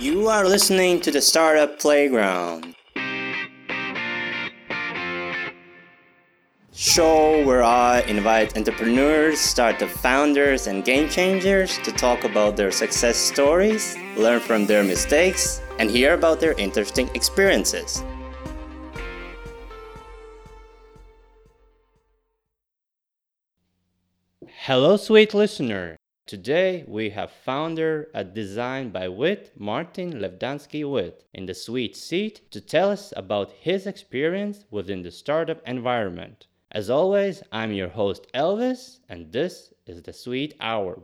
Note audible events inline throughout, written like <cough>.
You are listening to the Startup Playground. Show where I invite entrepreneurs, startup founders, and game changers to talk about their success stories, learn from their mistakes, and hear about their interesting experiences. Hello, sweet listener. Today we have founder at Design by Wit, Martin Levdansky Wit, in the sweet seat to tell us about his experience within the startup environment. As always, I'm your host Elvis, and this is the Sweet Hour.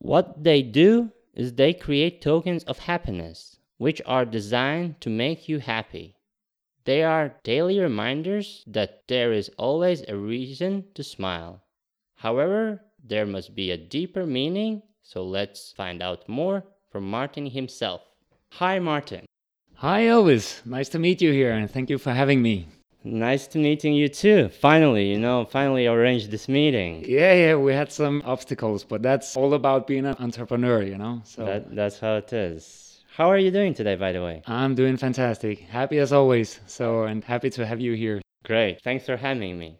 What they do is they create tokens of happiness, which are designed to make you happy. They are daily reminders that there is always a reason to smile. However, there must be a deeper meaning, so let's find out more from Martin himself. Hi, Martin. Hi, Elvis. Nice to meet you here, and thank you for having me. Nice to meeting you too. Finally, you know, finally arranged this meeting. Yeah, yeah, we had some obstacles, but that's all about being an entrepreneur, you know. So that, that's how it is. How are you doing today, by the way? I'm doing fantastic. Happy as always. So, and happy to have you here. Great. Thanks for having me.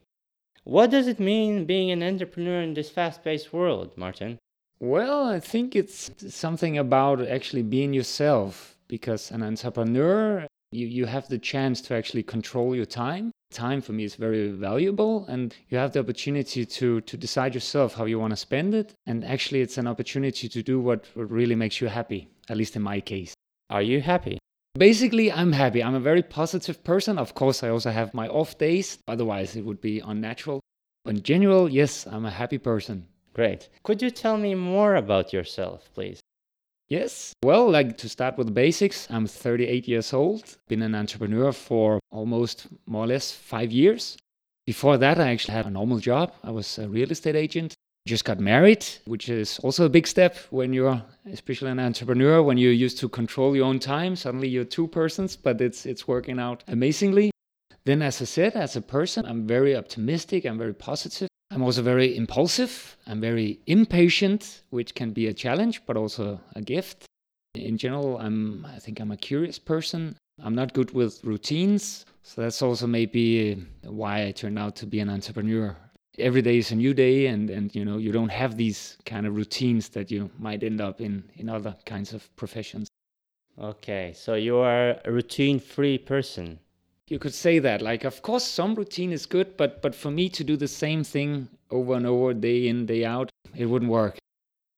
What does it mean being an entrepreneur in this fast paced world, Martin? Well, I think it's something about actually being yourself because an entrepreneur, you, you have the chance to actually control your time. Time for me is very valuable, and you have the opportunity to, to decide yourself how you want to spend it. And actually, it's an opportunity to do what, what really makes you happy, at least in my case. Are you happy? Basically, I'm happy. I'm a very positive person. Of course, I also have my off days. Otherwise, it would be unnatural. But in general, yes, I'm a happy person. Great. Could you tell me more about yourself, please? Yes. Well, like to start with the basics, I'm 38 years old, been an entrepreneur for almost more or less five years. Before that, I actually had a normal job. I was a real estate agent just got married, which is also a big step when you're especially an entrepreneur, when you're used to control your own time. Suddenly you're two persons, but it's it's working out amazingly. Then as I said, as a person, I'm very optimistic, I'm very positive. I'm also very impulsive, I'm very impatient, which can be a challenge, but also a gift. In general, I'm I think I'm a curious person. I'm not good with routines, so that's also maybe why I turned out to be an entrepreneur every day is a new day and and you know you don't have these kind of routines that you might end up in in other kinds of professions. Okay so you are a routine free person. You could say that like of course some routine is good but but for me to do the same thing over and over day in day out it wouldn't work.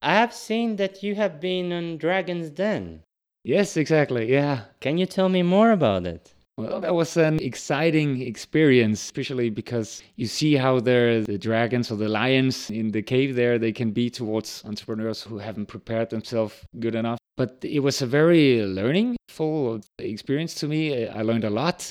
I have seen that you have been on dragon's den. Yes exactly yeah. Can you tell me more about it well, that was an exciting experience, especially because you see how the dragons or the lions in the cave there, they can be towards entrepreneurs who haven't prepared themselves good enough. But it was a very learning full experience to me. I learned a lot,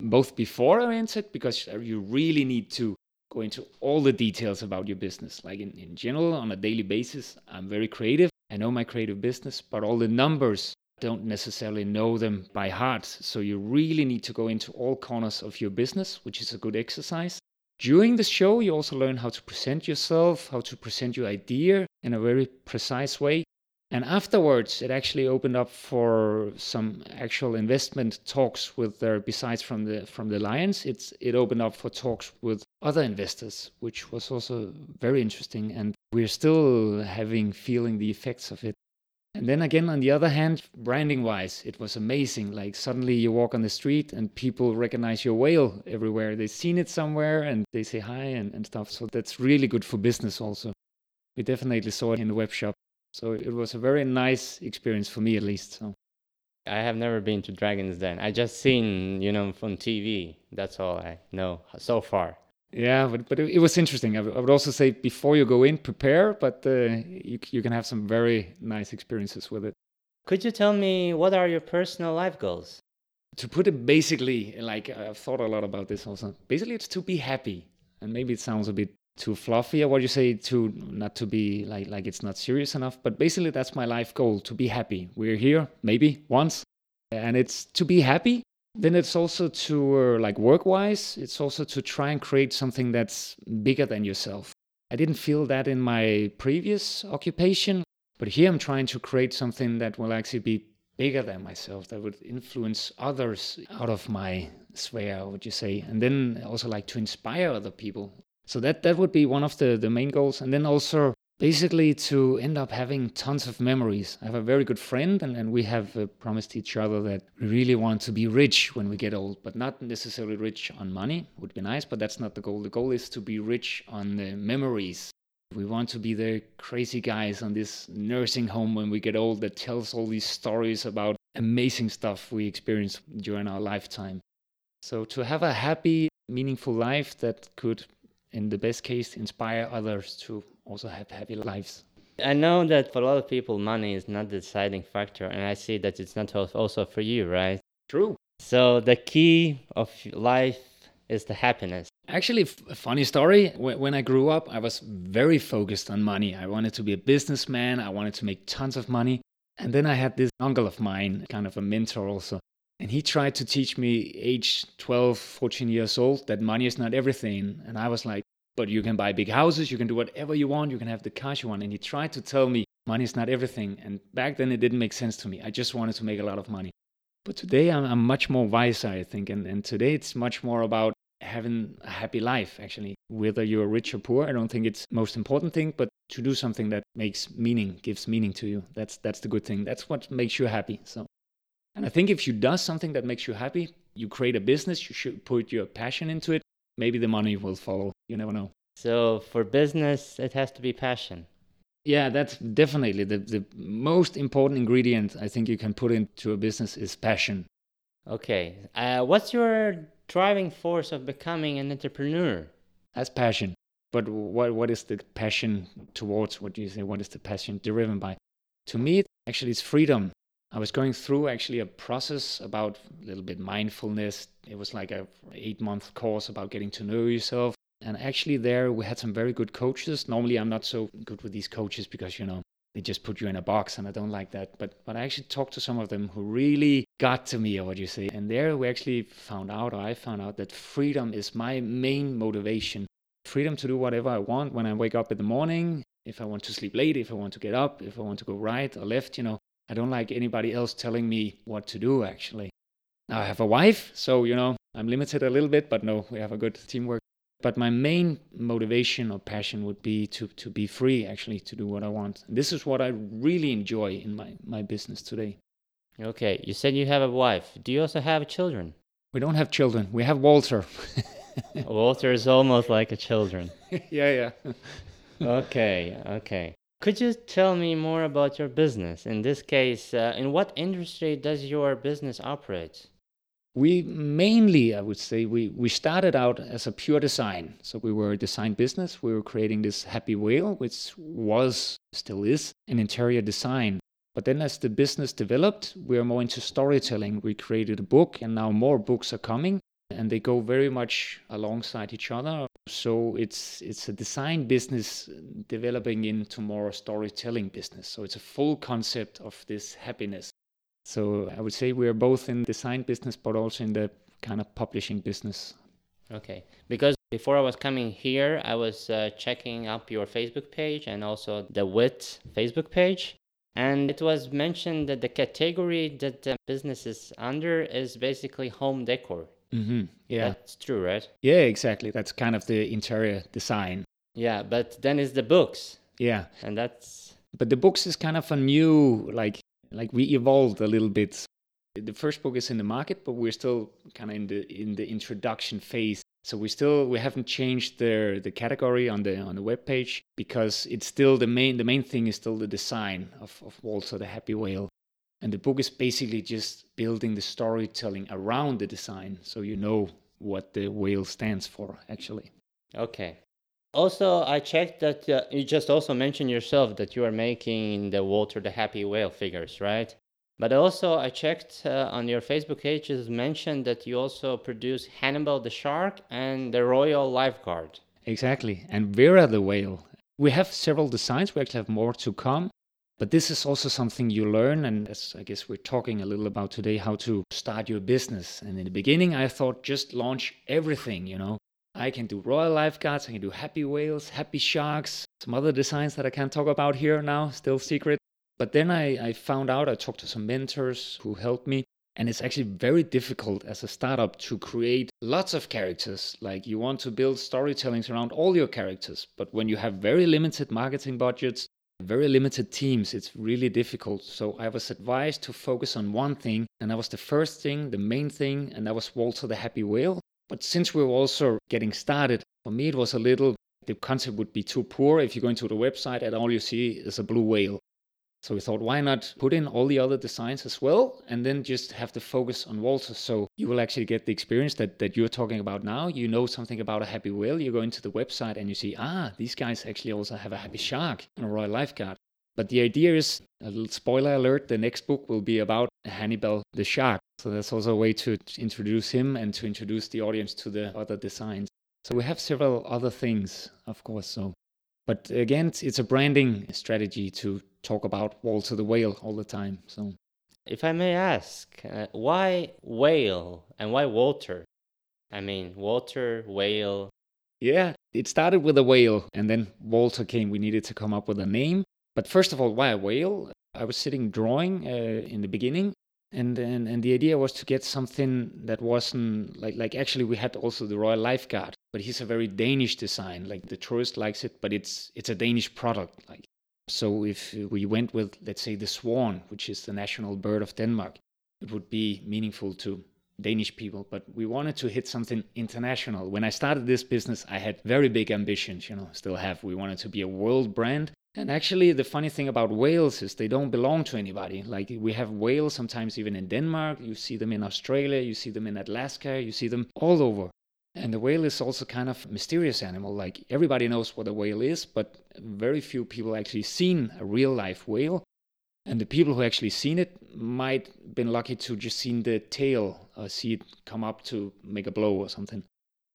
both before I entered, because you really need to go into all the details about your business. Like in, in general, on a daily basis, I'm very creative. I know my creative business, but all the numbers don't necessarily know them by heart. So you really need to go into all corners of your business, which is a good exercise. During the show, you also learn how to present yourself, how to present your idea in a very precise way. And afterwards, it actually opened up for some actual investment talks with their, besides from the from the Lions, it's it opened up for talks with other investors, which was also very interesting. And we're still having feeling the effects of it and then again, on the other hand, branding wise, it was amazing. Like suddenly you walk on the street and people recognize your whale everywhere. They've seen it somewhere and they say hi and, and stuff. So that's really good for business also. We definitely saw it in the web shop. So it was a very nice experience for me at least. So. I have never been to Dragon's Den. I just seen, you know, from TV. That's all I know so far. Yeah, but, but it, was interesting. I, would also say before you go in, prepare, but uh, you, you can have some very nice experiences with it. Could you tell me what are your personal life goals? To put it basically, like I've thought a lot about this also. Basically, it's to be happy. And maybe it sounds a bit too fluffy or what you say to not to be like like it's not serious enough but basically that's my life goal to be happy we're here maybe once and it's to be happy then it's also to uh, like work wise it's also to try and create something that's bigger than yourself i didn't feel that in my previous occupation but here i'm trying to create something that will actually be bigger than myself, that would influence others out of my sphere, would you say? And then also like to inspire other people. So that that would be one of the the main goals. And then also basically to end up having tons of memories. I have a very good friend, and, and we have uh, promised each other that we really want to be rich when we get old, but not necessarily rich on money. Would be nice, but that's not the goal. The goal is to be rich on the memories. We want to be the crazy guys on this nursing home when we get old that tells all these stories about amazing stuff we experienced during our lifetime. So to have a happy, meaningful life that could, in the best case, inspire others to also have happy lives. I know that for a lot of people, money is not the deciding factor, and I see that it's not also for you, right? True. So the key of life is the happiness. Actually, a funny story. When I grew up, I was very focused on money. I wanted to be a businessman. I wanted to make tons of money. And then I had this uncle of mine, kind of a mentor also. And he tried to teach me, age 12, 14 years old, that money is not everything. And I was like, but you can buy big houses, you can do whatever you want, you can have the cash you want. And he tried to tell me money is not everything. And back then it didn't make sense to me. I just wanted to make a lot of money. But today I'm, I'm much more wiser, I think. And, and today it's much more about having a happy life, actually. Whether you're rich or poor, I don't think it's most important thing, but to do something that makes meaning, gives meaning to you. That's that's the good thing. That's what makes you happy. So and I think if you do something that makes you happy, you create a business, you should put your passion into it, maybe the money will follow. You never know. So for business, it has to be passion. Yeah, that's definitely the, the most important ingredient I think you can put into a business is passion. Okay. Uh, what's your driving force of becoming an entrepreneur? That's passion. But what what is the passion towards? What do you say? What is the passion driven by? To me, actually, it's freedom. I was going through actually a process about a little bit mindfulness. It was like a eight month course about getting to know yourself. And actually, there we had some very good coaches. Normally, I'm not so good with these coaches because, you know, they just put you in a box and I don't like that. But but I actually talked to some of them who really got to me or what you say. And there we actually found out or I found out that freedom is my main motivation. Freedom to do whatever I want when I wake up in the morning, if I want to sleep late, if I want to get up, if I want to go right or left, you know. I don't like anybody else telling me what to do actually. Now I have a wife, so you know, I'm limited a little bit, but no, we have a good teamwork. But my main motivation or passion would be to, to be free, actually, to do what I want. This is what I really enjoy in my, my business today. Okay, you said you have a wife. Do you also have children? We don't have children. We have Walter. <laughs> Walter is almost like a children. <laughs> yeah, yeah. okay, okay. Could you tell me more about your business? In this case, uh, in what industry does your business operate? We mainly, I would say, we, we started out as a pure design. So we were a design business. We were creating this happy whale, which was, still is, an interior design. But then as the business developed, we are more into storytelling. We created a book, and now more books are coming, and they go very much alongside each other. So it's it's a design business developing into more storytelling business. So it's a full concept of this happiness. So I would say we are both in design business, but also in the kind of publishing business. Okay, because before I was coming here, I was uh, checking up your Facebook page and also the WIT Facebook page. And it was mentioned that the category that the business is under is basically home decor. Mm-hmm. Yeah. That's true, right? Yeah, exactly. That's kind of the interior design. Yeah, but then it's the books. Yeah. And that's. But the books is kind of a new, like, like we evolved a little bit. The first book is in the market, but we're still kind of in the in the introduction phase. So we still we haven't changed the the category on the on the web page because it's still the main the main thing is still the design of of Walter the Happy Whale. And the book is basically just building the storytelling around the design so you know what the whale stands for actually. Okay. Also, I checked that uh, you just also mentioned yourself that you are making the Walter the Happy Whale figures, right? But also, I checked uh, on your Facebook page, is mentioned that you also produce Hannibal the Shark and the Royal Lifeguard. Exactly, and Vera the Whale. We have several designs, we actually have more to come. But this is also something you learn, and as I guess we're talking a little about today, how to start your business. And in the beginning, I thought just launch everything, you know, I can do royal lifeguards, I can do happy whales, happy sharks, some other designs that I can't talk about here now, still secret. But then I, I found out, I talked to some mentors who helped me, and it's actually very difficult as a startup to create lots of characters. Like you want to build storytellings around all your characters. But when you have very limited marketing budgets, very limited teams, it's really difficult. So I was advised to focus on one thing, and that was the first thing, the main thing, and that was Walter the Happy Whale. But since we were also getting started, for me it was a little the concept would be too poor if you go into the website and all you see is a blue whale. So we thought, why not put in all the other designs as well and then just have the focus on Walter so you will actually get the experience that, that you're talking about now. You know something about a happy whale, you go into the website and you see, ah, these guys actually also have a happy shark and a Royal Lifeguard. But the idea is a little spoiler alert the next book will be about Hannibal the shark. So that's also a way to introduce him and to introduce the audience to the other designs. So we have several other things, of course. So, but again, it's a branding strategy to talk about Walter the whale all the time. So, if I may ask, uh, why whale and why Walter? I mean, Walter, whale. Yeah, it started with a whale, and then Walter came. We needed to come up with a name. But first of all, why a whale? I was sitting drawing uh, in the beginning, and, and and the idea was to get something that wasn't like like actually we had also the Royal Lifeguard, but he's a very Danish design. Like the tourist likes it, but it's it's a Danish product. Like so, if we went with let's say the swan, which is the national bird of Denmark, it would be meaningful to Danish people, but we wanted to hit something international. When I started this business, I had very big ambitions, you know, still have. We wanted to be a world brand, and actually, the funny thing about whales is they don't belong to anybody. Like we have whales sometimes even in Denmark, you see them in Australia, you see them in Alaska, you see them all over. And the whale is also kind of mysterious animal. Like everybody knows what a whale is, but very few people actually seen a real life whale. And the people who actually seen it might been lucky to just seen the tail, or see it come up to make a blow or something.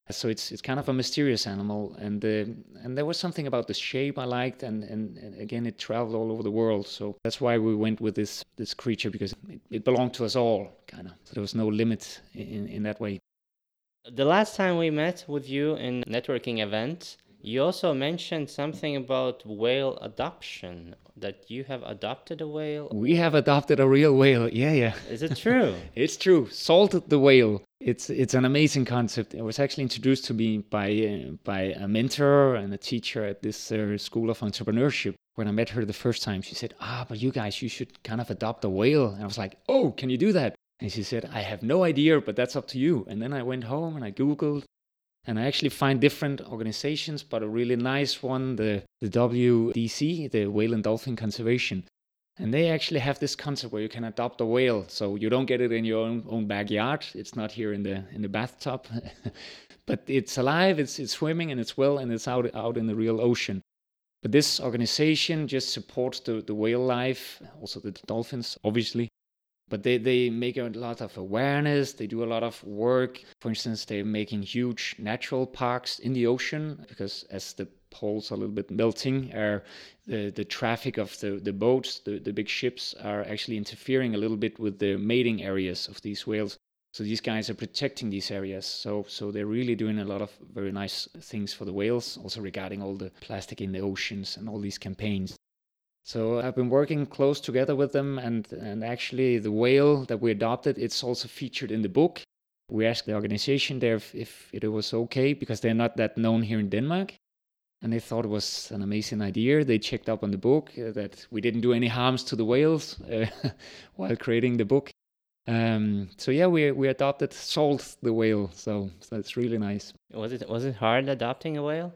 So it's it's kind of a mysterious animal, and uh, and there was something about the shape I liked, and, and, and, again it traveled all over the world. So that's why we went with this this creature because it, it belonged to us all, kind of. So there was no limit in in that way. The last time we met with you in networking event, you also mentioned something about whale adoption, that you have adopted a whale. We have adopted a real whale. Yeah, yeah. Is it true? <laughs> it's true. Salted the whale. It's it's an amazing concept. It was actually introduced to me by uh, by a mentor and a teacher at this uh, school of entrepreneurship. When I met her the first time, she said, "Ah, but you guys, you should kind of adopt a whale." And I was like, "Oh, can you do that?" And she said, "I have no idea, but that's up to you." And then I went home and I googled and I actually find different organizations, but a really nice one, the, the WDC, the Whale and Dolphin Conservation. And they actually have this concept where you can adopt a whale. So you don't get it in your own, own backyard. It's not here in the in the bathtub. <laughs> but it's alive, it's it's swimming and it's well and it's out out in the real ocean. But this organization just supports the, the whale life, also the dolphins, obviously but they, they make a lot of awareness. They do a lot of work. For instance they're making huge natural parks in the ocean because as the poles are a little bit melting uh, the, the traffic of the, the boats the, the big ships are actually interfering a little bit with the mating areas of these whales. So these guys are protecting these areas. So so they're really doing a lot of very nice things for the whales also regarding all the plastic in the oceans and all these campaigns so I've been working close together with them, and, and actually the whale that we adopted, it's also featured in the book. We asked the organization there if, if it was okay because they're not that known here in Denmark. And they thought it was an amazing idea. They checked up on the book uh, that we didn't do any harms to the whales uh, <laughs> while creating the book. Um, so yeah, we we adopted Salt the whale, so so it's really nice. Was it was it hard adopting a whale?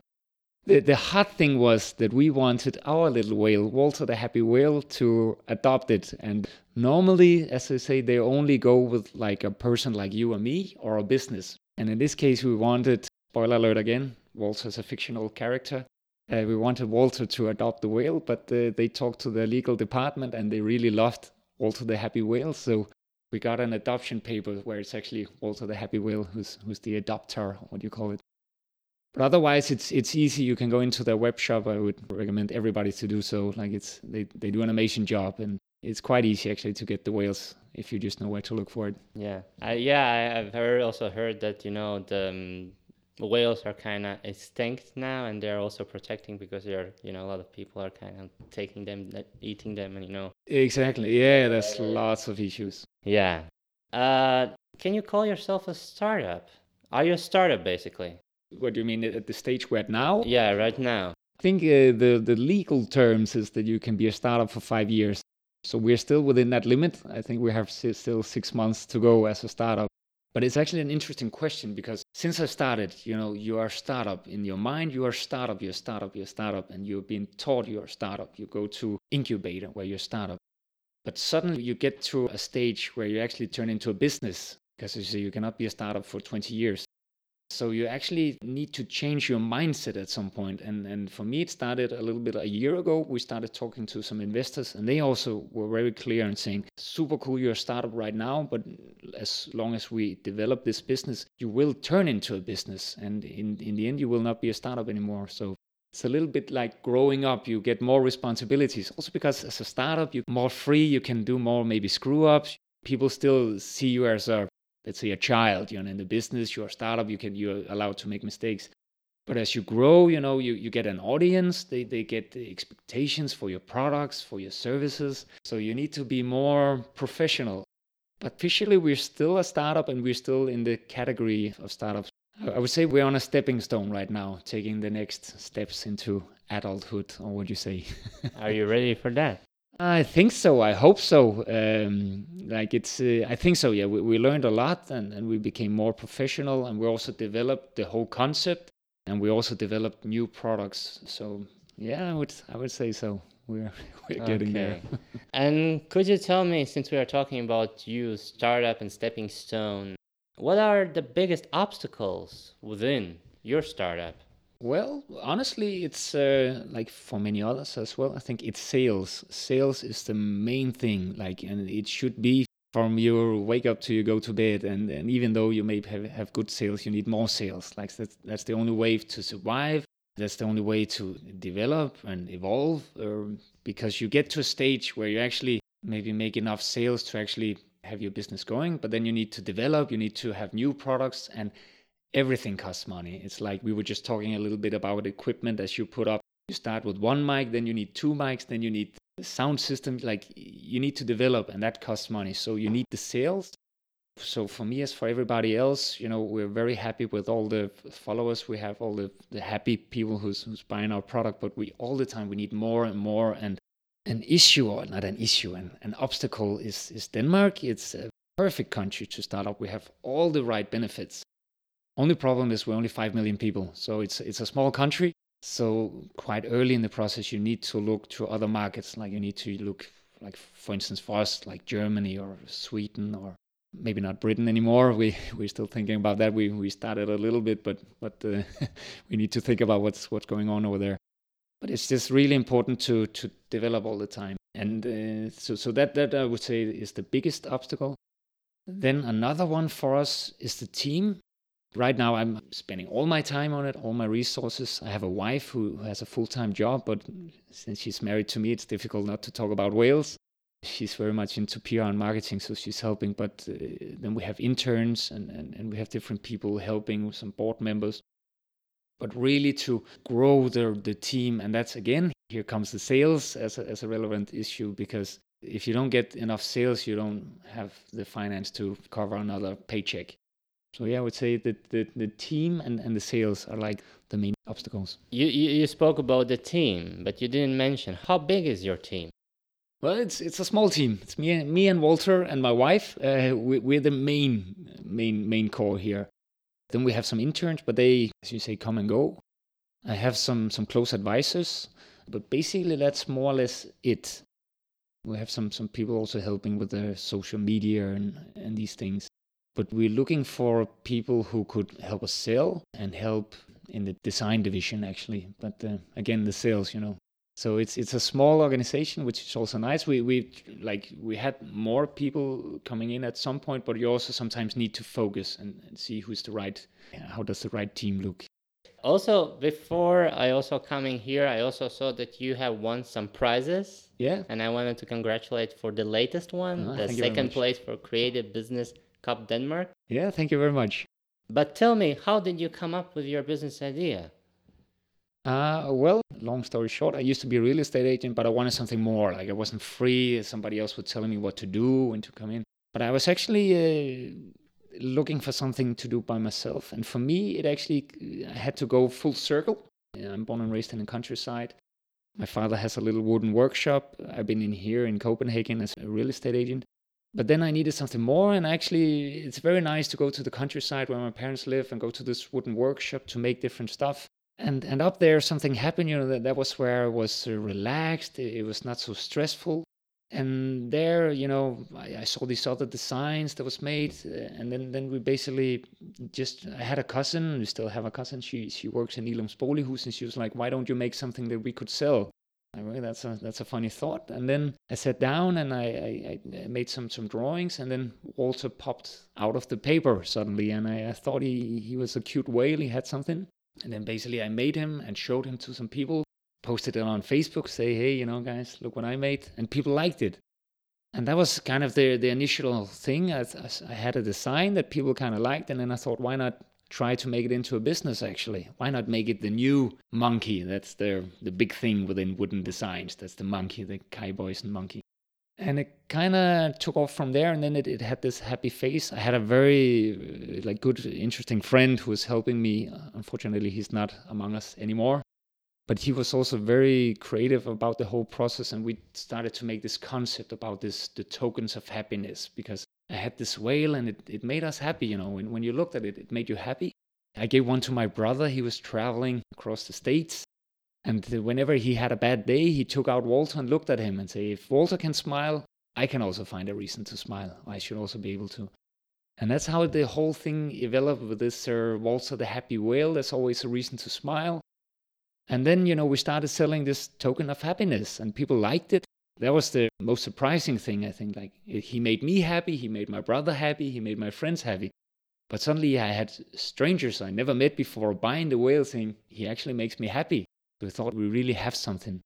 The, the hard thing was that we wanted our little whale, Walter the happy whale, to adopt it. And normally, as I say, they only go with like a person like you or me or a business. And in this case, we wanted, spoiler alert again, Walter's a fictional character. Uh, we wanted Walter to adopt the whale, but uh, they talked to the legal department and they really loved Walter the happy whale. So we got an adoption paper where it's actually Walter the happy whale who's, who's the adopter, what do you call it? But otherwise, it's it's easy. You can go into their web shop. I would recommend everybody to do so. Like it's they they do an amazing job, and it's quite easy actually to get the whales if you just know where to look for it. Yeah, yeah. I, have heard also heard that you know the um, whales are kind of extinct now and they're also protecting because they're you know a lot of people are kind of taking them eating them and you know exactly yeah there's lots of issues yeah uh, can you call yourself a startup are you a startup basically what do you mean at the stage we're at now yeah right now i think uh, the the legal terms is that you can be a startup for five years so we're still within that limit i think we have still six months to go as a startup but it's actually an interesting question because since I started, you know, you are a startup in your mind, you are a startup, you're a startup, you're a startup, and you're being taught you're a startup. You go to incubator where you're a startup. But suddenly you get to a stage where you actually turn into a business because you see you cannot be a startup for 20 years. So you actually need to change your mindset at some point. And and for me, it started a little bit a year ago. We started talking to some investors, and they also were very clear in saying, "Super cool, you're a startup right now, but as long as we develop this business, you will turn into a business, and in in the end, you will not be a startup anymore." So it's a little bit like growing up you get more responsibilities also because as a startup you're more free you can do more maybe screw ups people still see you as a let's say a child you know in the business you're a startup you can you're allowed to make mistakes. But as you grow you know you, you get an audience they, they get the expectations for your products for your services. So you need to be more professional. But officially we're still a startup and we're still in the category of startups. I would say we're on a stepping stone right now taking the next steps into adulthood or what you say. <laughs> Are you ready for that I think so. I hope so. Um, like it's, uh, I think so. Yeah, we, we learned a lot and, and we became more professional, and we also developed the whole concept, and we also developed new products. So yeah, I would, I would say so. We're <laughs> we're getting okay. there. <laughs> and could you tell me, since we are talking about you, startup and stepping stone, what are the biggest obstacles within your startup? Well, honestly, it's uh, like for many others as well. I think it's sales. Sales is the main thing. Like, and it should be from your wake up to you go to bed. And, and even though you may have, have good sales, you need more sales. Like that's that's the only way to survive. That's the only way to develop and evolve. Uh, because you get to a stage where you actually maybe make enough sales to actually have your business going, but then you need to develop. You need to have new products and everything costs money. It's like we were just talking a little bit about equipment as you put up. You start with one mic, then you need two mics, then you need the sound system. Like you need to develop, and that costs money. So you need the sales. So for me, as for everybody else, you know, we're very happy with all the followers we have, all the, the happy people who's who's buying our product. But we all the time we need more and more. And an issue, or not an issue, an, an obstacle is is Denmark. It's a perfect country to start up. We have all the right benefits only problem is we're only 5 million people. So it's, it's a small country. So quite early in the process, you need to look to other markets. Like you need to look, like for instance, for us, like Germany or Sweden or maybe not Britain anymore. We <laughs> we're still thinking about that. We we started a little bit, but but uh, <laughs> we need to think about what's what's going on over there. But it's just really important to to develop all the time. And uh, so so that that I would say is the biggest obstacle. Then another one for us is the team. Right now, I'm spending all my time on it, all my resources. I have a wife who has a full time job, but since she's married to me, it's difficult not to talk about whales. She's very much into PR and marketing, so she's helping. But uh, then we have interns and, and, and we have different people helping, some board members. But really to grow the, the team, and that's again, here comes the sales as a, as a relevant issue because if you don't get enough sales, you don't have the finance to cover another paycheck. So yeah, I would say that the, the team and, and the sales are like the main obstacles. You, you, you spoke about the team, but you didn't mention how big is your team? Well, it's it's a small team. It's me, me and Walter and my wife. Uh, we, we're the main main main core here. Then we have some interns, but they, as you say, come and go. I have some some close advisors, but basically that's more or less it. We have some some people also helping with the social media and and these things but we're looking for people who could help us sell and help in the design division actually. But uh, again the sales you know. So it's it's a small organization which is also nice. We we like we had more people coming in at some point but you also sometimes need to focus and, and see who's the right how does the right team look. Also before i also coming here i also saw that you have won some prizes. Yeah. And i wanted to congratulate for the latest one oh, the second place for creative business Cup Denmark. Yeah, thank you very much. But tell me, how did you come up with your business idea? Uh, well, long story short, I used to be a real estate agent, but I wanted something more. Like I wasn't free. Somebody else was telling me what to do and to come in. But I was actually uh, looking for something to do by myself. And for me, it actually I had to go full circle. I'm born and raised in the countryside. My father has a little wooden workshop. I've been in here in Copenhagen as a real estate agent. But then I needed something more, and actually, it's very nice to go to the countryside where my parents live and go to this wooden workshop to make different stuff. And and up there something happened you know that, that was where i was uh, relaxed. It, it, was not so stressful. And there you know I, I, saw these other designs that was made uh, and then then we basically just i had a cousin we still have a cousin. She she works in Illums Bolighus and she was like why don't you make something that we could sell That's a that's a funny thought. And then I sat down and I, I, I, made some some drawings, and then Walter popped out of the paper suddenly, and I, I thought he he was a cute whale. He had something, and then basically I made him and showed him to some people, posted it on Facebook, say, hey, you know, guys, look what I made. And people liked it. And that was kind of the, the initial thing. I, I had a design that people kind of liked. And then I thought, why not try to make it into a business actually? Why not make it the new monkey? That's the, the big thing within wooden designs. That's the monkey, the Kay Bojesen monkey and it kind of took off from there and then it, it had this happy face i had a very uh, like good interesting friend who was helping me unfortunately he's not among us anymore but he was also very creative about the whole process and we started to make this concept about this the tokens of happiness because i had this whale and it, it made us happy you know and when you looked at it it made you happy i gave one to my brother he was traveling across the states and whenever he had a bad day, he took out Walter and looked at him and said, If Walter can smile, I can also find a reason to smile. I should also be able to. And that's how the whole thing developed with this uh, Walter the happy whale. There's always a reason to smile. And then, you know, we started selling this token of happiness and people liked it. That was the most surprising thing, I think. Like, he made me happy, he made my brother happy, he made my friends happy. But suddenly I had strangers I never met before buying the whale saying, he actually makes me happy. We thought we really have something.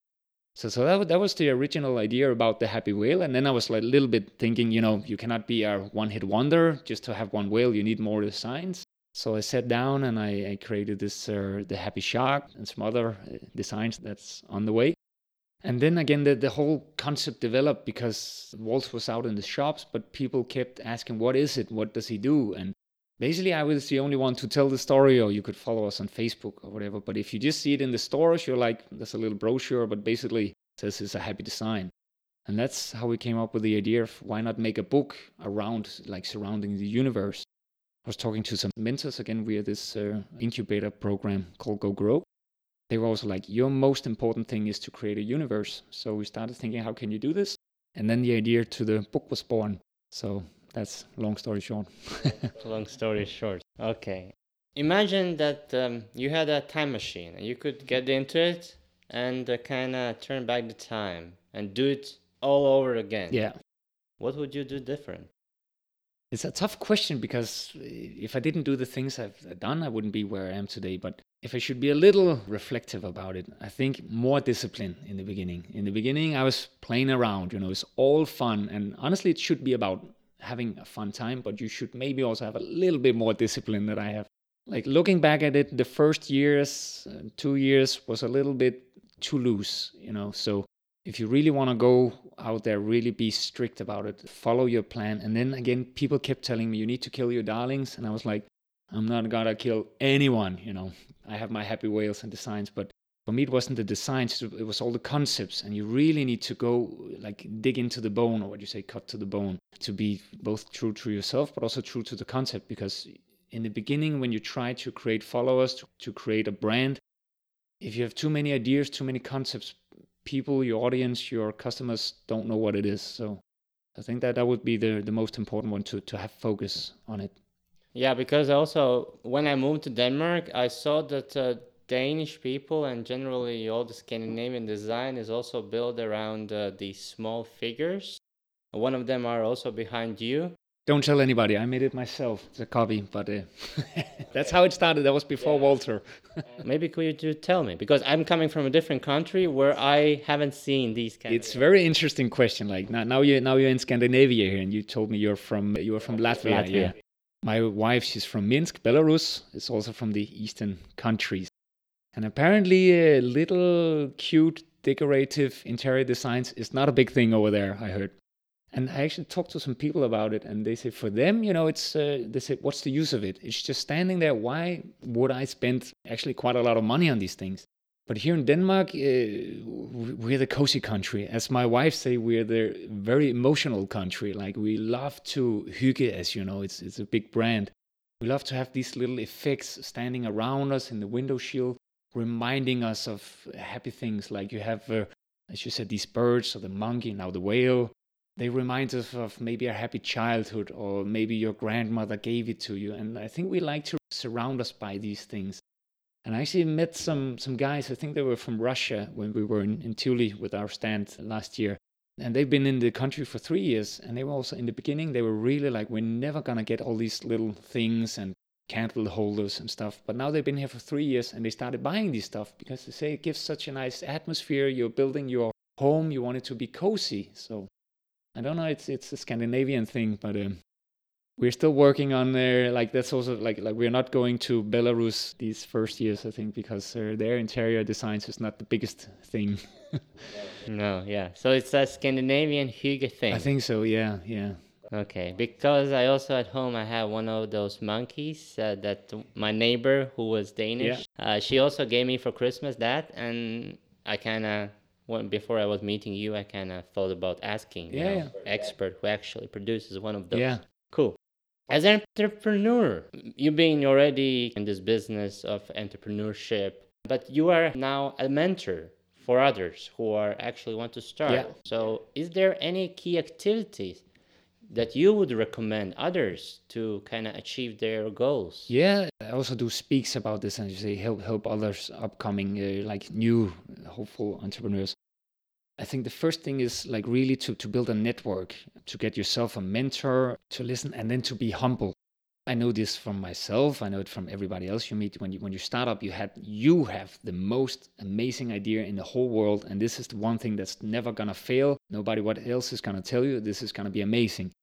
So, so that, that was the original idea about the happy whale. And then I was like a little bit thinking, you know, you cannot be a one hit wonder just to have one whale, you need more designs. So I sat down and I, I created this, uh, the happy shark and some other uh, designs that's on the way. And then again, the, the whole concept developed because Waltz was out in the shops, but people kept asking, what is it? What does he do? And basically I was the only one to tell the story, or you could follow us on Facebook or whatever. But if you just see it in the stores, you're like, there's a little brochure, but basically says it's a happy design. And that's how we came up with the idea of why not make a book around, like surrounding the universe. I was talking to some mentors again via this uh, incubator program called Go Grow. They were also like, your most important thing is to create a universe. So we started thinking, how can you do this? And then the idea to the book was born. So that's long story short. <laughs> long story short. Okay. Imagine that um, you had a time machine and you could get into it and uh, kind of turn back the time and do it all over again. Yeah. What would you do different? It's a tough question because if I didn't do the things I've done, I wouldn't be where I am today. But if I should be a little reflective about it, I think more discipline in the beginning. In the beginning, I was playing around, you know, it's all fun. And honestly, it should be about having a fun time, but you should maybe also have a little bit more discipline than I have. Like looking back at it, the first years, uh, two years was a little bit too loose, you know. So if you really want to go out there, really be strict about it, follow your plan. And then again, people kept telling me, you need to kill your darlings. And I was like, I'm not gonna kill anyone, you know. I have my happy whales and designs, but for me it wasn't the designs it was all the concepts and you really need to go like dig into the bone or what you say cut to the bone to be both true to yourself but also true to the concept because in the beginning when you try to create followers to, to create a brand if you have too many ideas too many concepts people your audience your customers don't know what it is so i think that that would be the, the most important one to, to have focus on it yeah because also when i moved to denmark i saw that uh, Danish people and generally all the Scandinavian design is also built around uh, these small figures. One of them are also behind you. Don't tell anybody. I made it myself. It's a copy, but uh, <laughs> that's how it started. That was before yeah. Walter. <laughs> Maybe could you tell me because I'm coming from a different country where I haven't seen these kind. It's very interesting question. Like now, now you now you're in Scandinavia here, and you told me you're from you're from Latvia. Latvia. Yeah. My wife, she's from Minsk, Belarus. It's also from the eastern countries. And apparently, a little cute decorative interior designs is not a big thing over there, I heard. And I actually talked to some people about it, and they say for them, you know, it's uh, they say, what's the use of it? It's just standing there. Why would I spend actually quite a lot of money on these things? But here in Denmark, uh, we're the cozy country. As my wife say, we're the very emotional country. Like we love to hygge, as you know, it's it's a big brand. We love to have these little effects standing around us in the window shield, reminding us of happy things. Like you have, uh, as you said, these birds or the monkey, now the whale they remind us of maybe a happy childhood or maybe your grandmother gave it to you. And I think we like to surround us by these things. And I actually met some some guys, I think they were from Russia when we were in, in Tivoli with our stand last year. And they've been in the country for three years. And they were also in the beginning, they were really like, we're never gonna get all these little things and candle holders and stuff. But now they've been here for three years and they started buying this stuff because they say it gives such a nice atmosphere. You're building your home, you want it to be cozy. So I don't know. It's it's a Scandinavian thing, but um, we're still working on there. Like that's also like like we're not going to Belarus these first years, I think, because uh, their interior designs is not the biggest thing. <laughs> no, yeah. So it's a Scandinavian hygge thing. I think so. Yeah, yeah. Okay, because I also at home I have one of those monkeys uh, that my neighbor who was Danish, yeah. uh, she also gave me for Christmas that, and I kind of when before I was meeting you, I kind of thought about asking yeah, know, yeah. expert who actually produces one of those. Yeah. Cool. As an entrepreneur, you've been already in this business of entrepreneurship, but you are now a mentor for others who are actually want to start. Yeah. So, is there any key activities that you would recommend others to kind of achieve their goals? Yeah, I also do speaks about this and say help help others upcoming uh, like new hopeful entrepreneurs. I think the first thing is like really to to build a network, to get yourself a mentor, to listen and then to be humble. I know this from myself. I know it from everybody else you meet. When you when you start up, you had you have the most amazing idea in the whole world, and this is the one thing that's never gonna fail. Nobody what else is gonna tell you this is gonna be amazing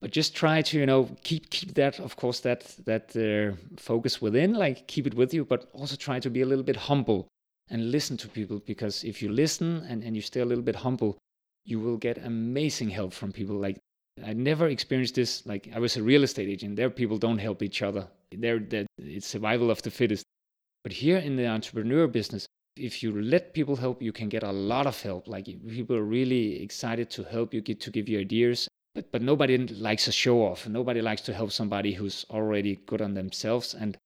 but just try to you know keep keep that of course that that uh, focus within like keep it with you but also try to be a little bit humble and listen to people because if you listen and, and you stay a little bit humble you will get amazing help from people. Like i never experienced this like i was a real estate agent. There people don't help each other. There it's survival of the fittest. But here in the entrepreneur business if you let people help you can get a lot of help. Like people are really excited to help you get to give you ideas but but nobody likes a show off. Nobody likes to help somebody who's already good on themselves. And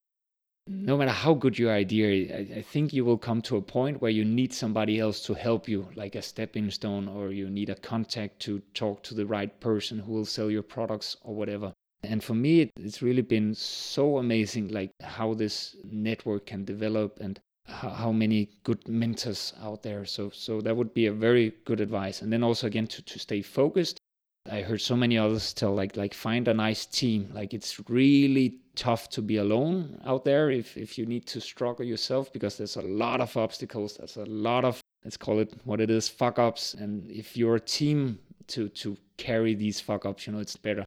no matter how good your idea, I, I think you will come to a point where you need somebody else to help you, like a stepping stone, or you need a contact to talk to the right person who will sell your products or whatever. And for me, it's really been so amazing, like how this network can develop and how, many good mentors out there. So, so that would be a very good advice. And then also again to, to stay focused I heard so many others tell like like find a nice team. Like it's really tough to be alone out there if if you need to struggle yourself because there's a lot of obstacles. There's a lot of let's call it what it is fuck ups. And if you're a team to to carry these fuck ups, you know it's better.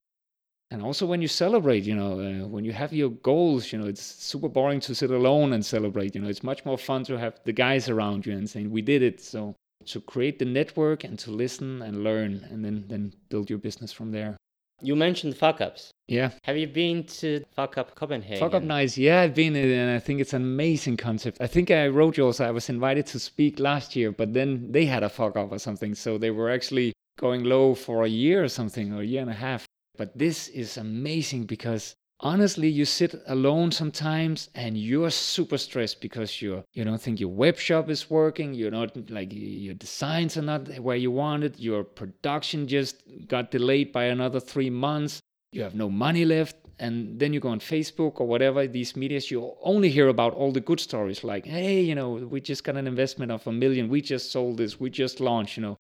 And also when you celebrate, you know, uh, when you have your goals, you know, it's super boring to sit alone and celebrate. You know, it's much more fun to have the guys around you and saying we did it. So to create the network and to listen and learn and then then build your business from there. You mentioned fuck ups. Yeah. Have you been to fuck up copenhagen? Fuck up nights yeah i've been and i think it's an amazing concept. I think i wrote you also i was invited to speak last year but then they had a fuck up or something. So they were actually going low for a year or something or a year and a half. But this is amazing because honestly you sit alone sometimes and you're super stressed because you you don't think your web shop is working you're not like your designs are not where you wanted your production just got delayed by another three months you have no money left and then you go on facebook or whatever these medias you only hear about all the good stories like hey you know we just got an investment of a million we just sold this we just launched you know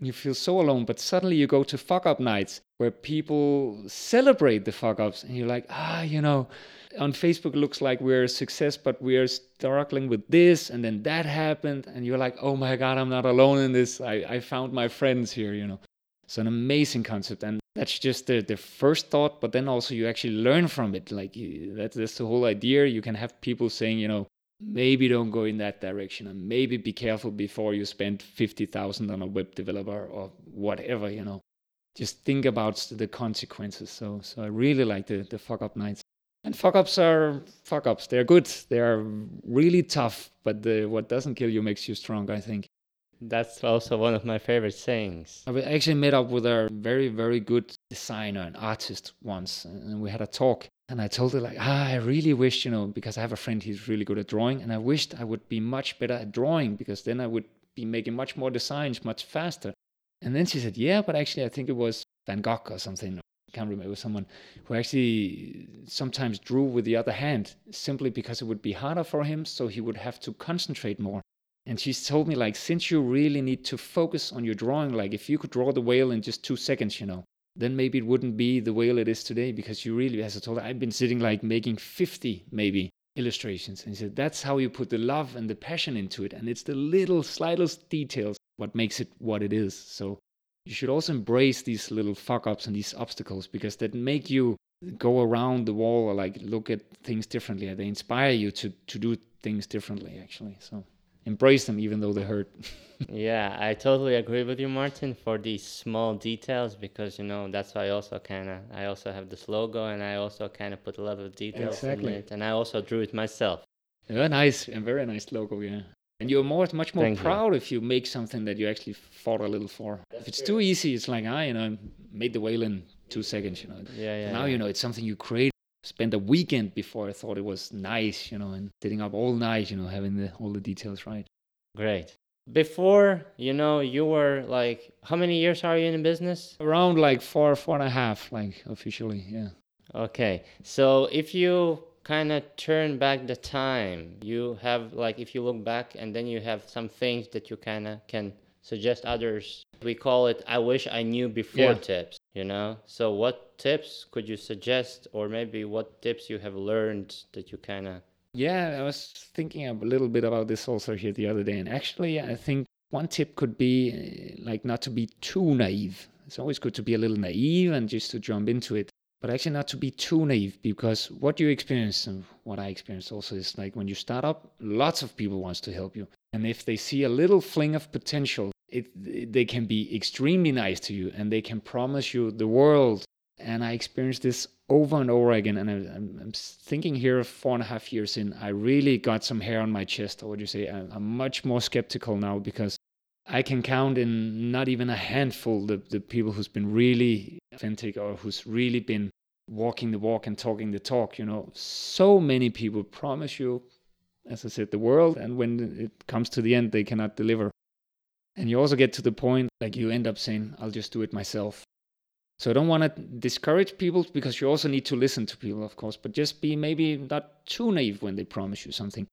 you feel so alone. But suddenly you go to fuck up nights where people celebrate the fuck ups, and you're like, ah, you know, on Facebook it looks like we're a success, but we're struggling with this, and then that happened, and you're like, oh my god, I'm not alone in this. I, I found my friends here, you know. It's an amazing concept, and that's just the, the first thought. But then also you actually learn from it. Like you, that's that's the whole idea. You can have people saying, you know, maybe don't go in that direction, and maybe be careful before you spend fifty thousand on a web developer or whatever. You know, just think about the consequences. So so I really like the the fuck up nights. And fuck ups are fuck ups. They're good. They are really tough, but the, what doesn't kill you makes you strong. I think. That's also one of my favorite sayings. I actually met up with a very, very good designer and artist once, and we had a talk. And I told her, like, ah, I really wish, you know, because I have a friend who's really good at drawing, and I wished I would be much better at drawing because then I would be making much more designs much faster. And then she said, yeah, but actually, I think it was Van Gogh or something. I can't remember. It was someone who actually sometimes drew with the other hand simply because it would be harder for him, so he would have to concentrate more. And she told me, like, since you really need to focus on your drawing, like, if you could draw the whale in just two seconds, you know, then maybe it wouldn't be the whale it is today because you really, as I told I've been sitting like making 50 maybe illustrations. And she said, that's how you put the love and the passion into it. And it's the little, slightest details what makes it what it is. So you should also embrace these little fuck ups and these obstacles because that make you go around the wall or like look at things differently. They inspire you to, to do things differently, actually. So embrace them even though they hurt. <laughs> yeah, I totally agree with you, Martin, for these small details because you know that's why I also kind of I also have this logo and I also kind of put a lot of details exactly. in it, and I also drew it myself. Yeah, nice and very nice logo, yeah. And you're more much more Thank proud you. if you make something that you actually fought a little for. That's if it's true. too easy, it's like I, you know, made the whale in two seconds, you know. Yeah, yeah. Now yeah. you know it's something you create spent a weekend before I thought it was nice, you know, and sitting up all night, you know, having the all the details right. Great. Before, you know, you were like, how many years are you in business? Around like four, four and a half, like officially, yeah. Okay. So if you kind of turn back the time, you have like, if you look back and then you have some things that you kind of can suggest others. We call it I wish I knew before yeah. tips, you know? So what tips could you suggest or maybe what tips you have learned that you kind of yeah, I was thinking a little bit about this also here the other day. And actually, I think one tip could be uh, like not to be too naive. It's always good to be a little naive and just to jump into it, but actually not to be too naive because what you experience and what I experienced also is like when you start up, lots of people wants to help you. And if they see a little fling of potential, it, they can be extremely nice to you and they can promise you the world. And I experienced this over and over again. And I, am thinking here, four and a half years in, I really got some hair on my chest. Or would you say I'm, I'm much more skeptical now because I can count in not even a handful the, the people who's been really authentic or who's really been walking the walk and talking the talk. You know, so many people promise you, as I said, the world, and when it comes to the end, they cannot deliver. And you also get to the point like you end up saying, I'll just do it myself. So I don't want to discourage people because you also need to listen to people, of course, but just be maybe not too naive when they promise you something.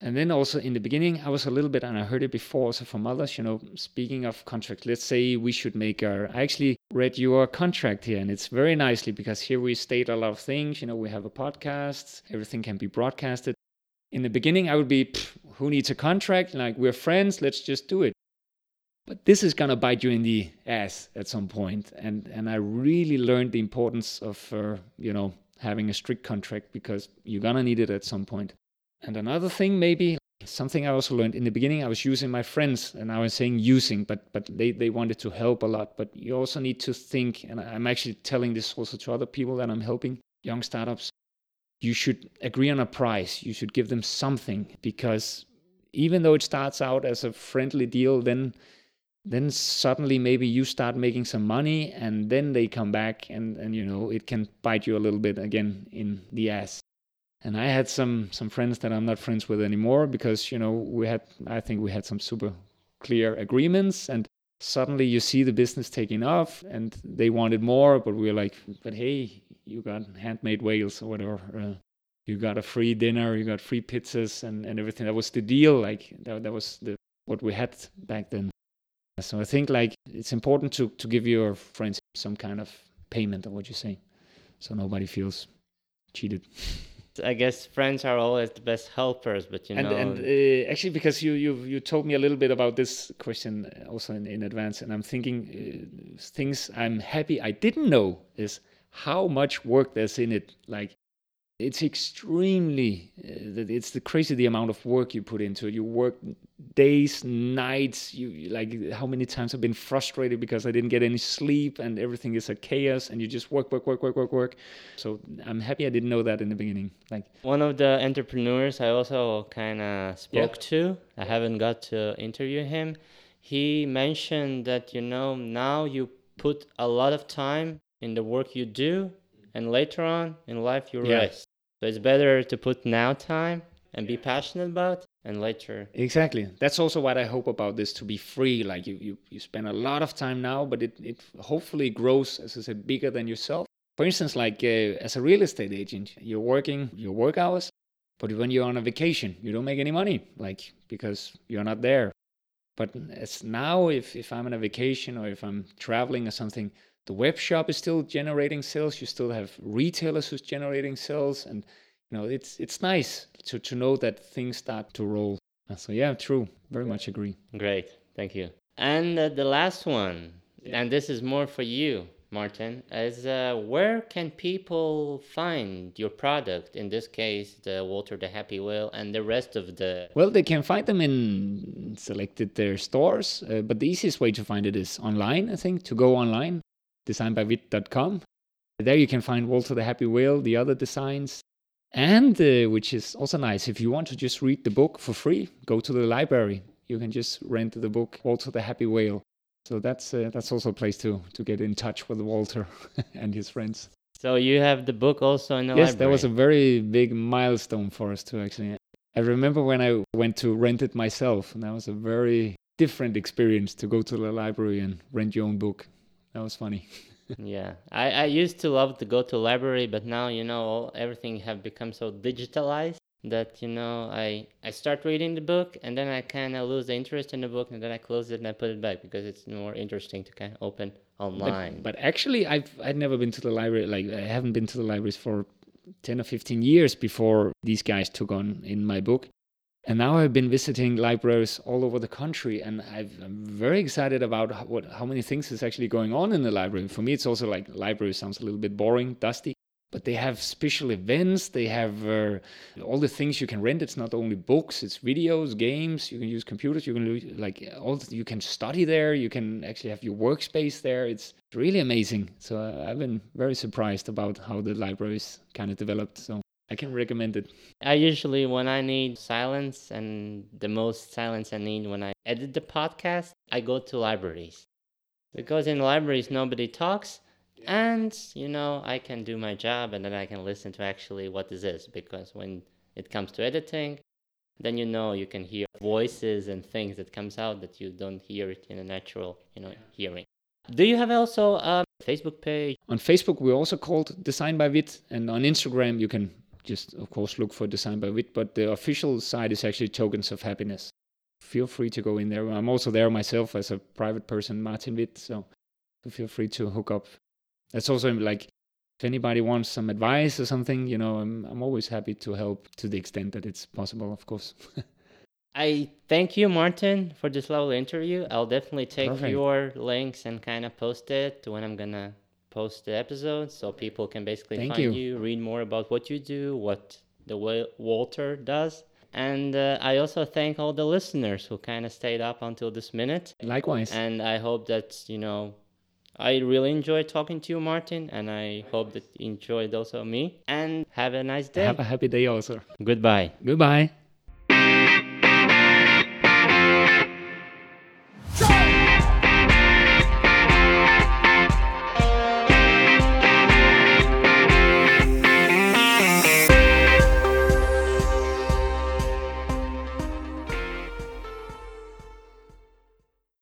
And then also in the beginning, I was a little bit, and I heard it before also from others, you know, speaking of contract, let's say we should make our, I actually read your contract here, and it's very nicely because here we state a lot of things. You know, we have a podcast, everything can be broadcasted. In the beginning, I would be, who needs a contract? Like, we're friends, let's just do it but this is to bite you in the ass at some point and and i really learned the importance of uh, you know having a strict contract because you're to need it at some point. And another thing maybe something i also learned in the beginning i was using my friends and i was saying using but but they they wanted to help a lot. But you also need to think and i'm actually telling this also to other people that i'm helping young startups you should agree on a price. You should give them something because even though it starts out as a friendly deal then then suddenly maybe you start making some money and then they come back and, and you know it can bite you a little bit again in the ass. And i had some some friends that i'm not friends with anymore because you know we had i think we had some super clear agreements and suddenly you see the business taking off and they wanted more but we are like but hey you got handmade whales or whatever uh, you got a free dinner you got free pizzas and, and everything. That was the deal like that, that was the what we had back then so I think like it's important to to give your friends some kind of payment of what you say, so nobody feels cheated. <laughs> I guess friends are always the best helpers, but you and, know. And uh, actually, because you you you told me a little bit about this question uh, also in, in advance, and I'm thinking uh, things I'm happy I didn't know is how much work there's in it. Like it's extremely uh, it's the crazy the amount of work you put into it you work days nights you like how many times i've been frustrated because i didn't get any sleep and everything is a chaos and you just work work work work work work so i'm happy i didn't know that in the beginning like one of the entrepreneurs i also kind of spoke yeah. to i haven't got to interview him he mentioned that you know now you put a lot of time in the work you do and later on in life you yeah. rest so it's better to put now time and be passionate about and later. Exactly. That's also what I hope about this to be free. Like you, you, you spend a lot of time now, but it, it hopefully grows, as I said, bigger than yourself. For instance, like uh, as a real estate agent, you're working your work hours, but when you're on a vacation, you don't make any money, like because you're not there. But as now, if, if I'm on a vacation or if I'm traveling or something, the web shop is still generating sales. You still have retailers who's generating sales, and you know it's it's nice to to know that things start to roll. So yeah, true. Very much agree. Great, thank you. And uh, the last one, yeah. and this is more for you, Martin, is uh, where can people find your product? In this case, the Walter the Happy Whale and the rest of the. Well, they can find them in selected their stores, uh, but the easiest way to find it is online. I think to go online designbywit.com. There you can find Walter the Happy Whale, the other designs. And uh, which is also nice, if you want to just read the book for free, go to the library. You can just rent the book Walter the Happy Whale. So that's uh, that's also a place to to get in touch with Walter <laughs> and his friends. So you have the book also in the yes, library. that was a very big milestone for us to actually. I remember when I went to rent it myself, and that was a very different experience to go to the library and rent your own book. That was funny. <laughs> yeah, I, I used to love to go to library, but now you know all, everything have become so digitalized that you know I I start reading the book and then I kind of lose the interest in the book and then I close it and I put it back because it's more interesting to kind of open online. But, but actually, I've I'd never been to the library. Like I haven't been to the libraries for ten or fifteen years before these guys took on in my book. And now I've been visiting libraries all over the country, and i am very excited about how, what, how many things is actually going on in the library. For me, it's also like library sounds a little bit boring, dusty, but they have special events. They have uh, all the things you can rent. It's not only books; it's videos, games. You can use computers. You can like all. The, you can study there. You can actually have your workspace there. It's really amazing. So uh, I've been very surprised about how the libraries kind of developed. So I can recommend it. I usually, when I need silence and the most silence I need when I edit the podcast, I go to libraries. Because in libraries, nobody talks. And, you know, I can do my job and then I can listen to actually what is this. Is. Because when it comes to editing, then you know you can hear voices and things that comes out that you don't hear it in a natural, you know, hearing. Do you have also a Facebook page? On Facebook, we're also called Design by Wit, and on Instagram, you can just of course look for Design by Wit, but the official site is actually Tokens of Happiness. Feel free to go in there. I'm also there myself as a private person, Martin Witt, so feel free to hook up. That's also like if anybody wants some advice or something, you know, I'm I'm always happy to help to the extent that it's possible, of course. <laughs> I thank you, Martin, for this lovely interview. I'll definitely take Perfect. your links and kind of post it when I'm gonna post the episode so people can basically Thank find you. you. read more about what you do, what the way Walter does. And uh, I also thank all the listeners who kind of stayed up until this minute. Likewise. And I hope that, you know, I really enjoyed talking to you, Martin, and I hope that you enjoyed also me. And have a nice day. Have a happy day also. Goodbye. Goodbye.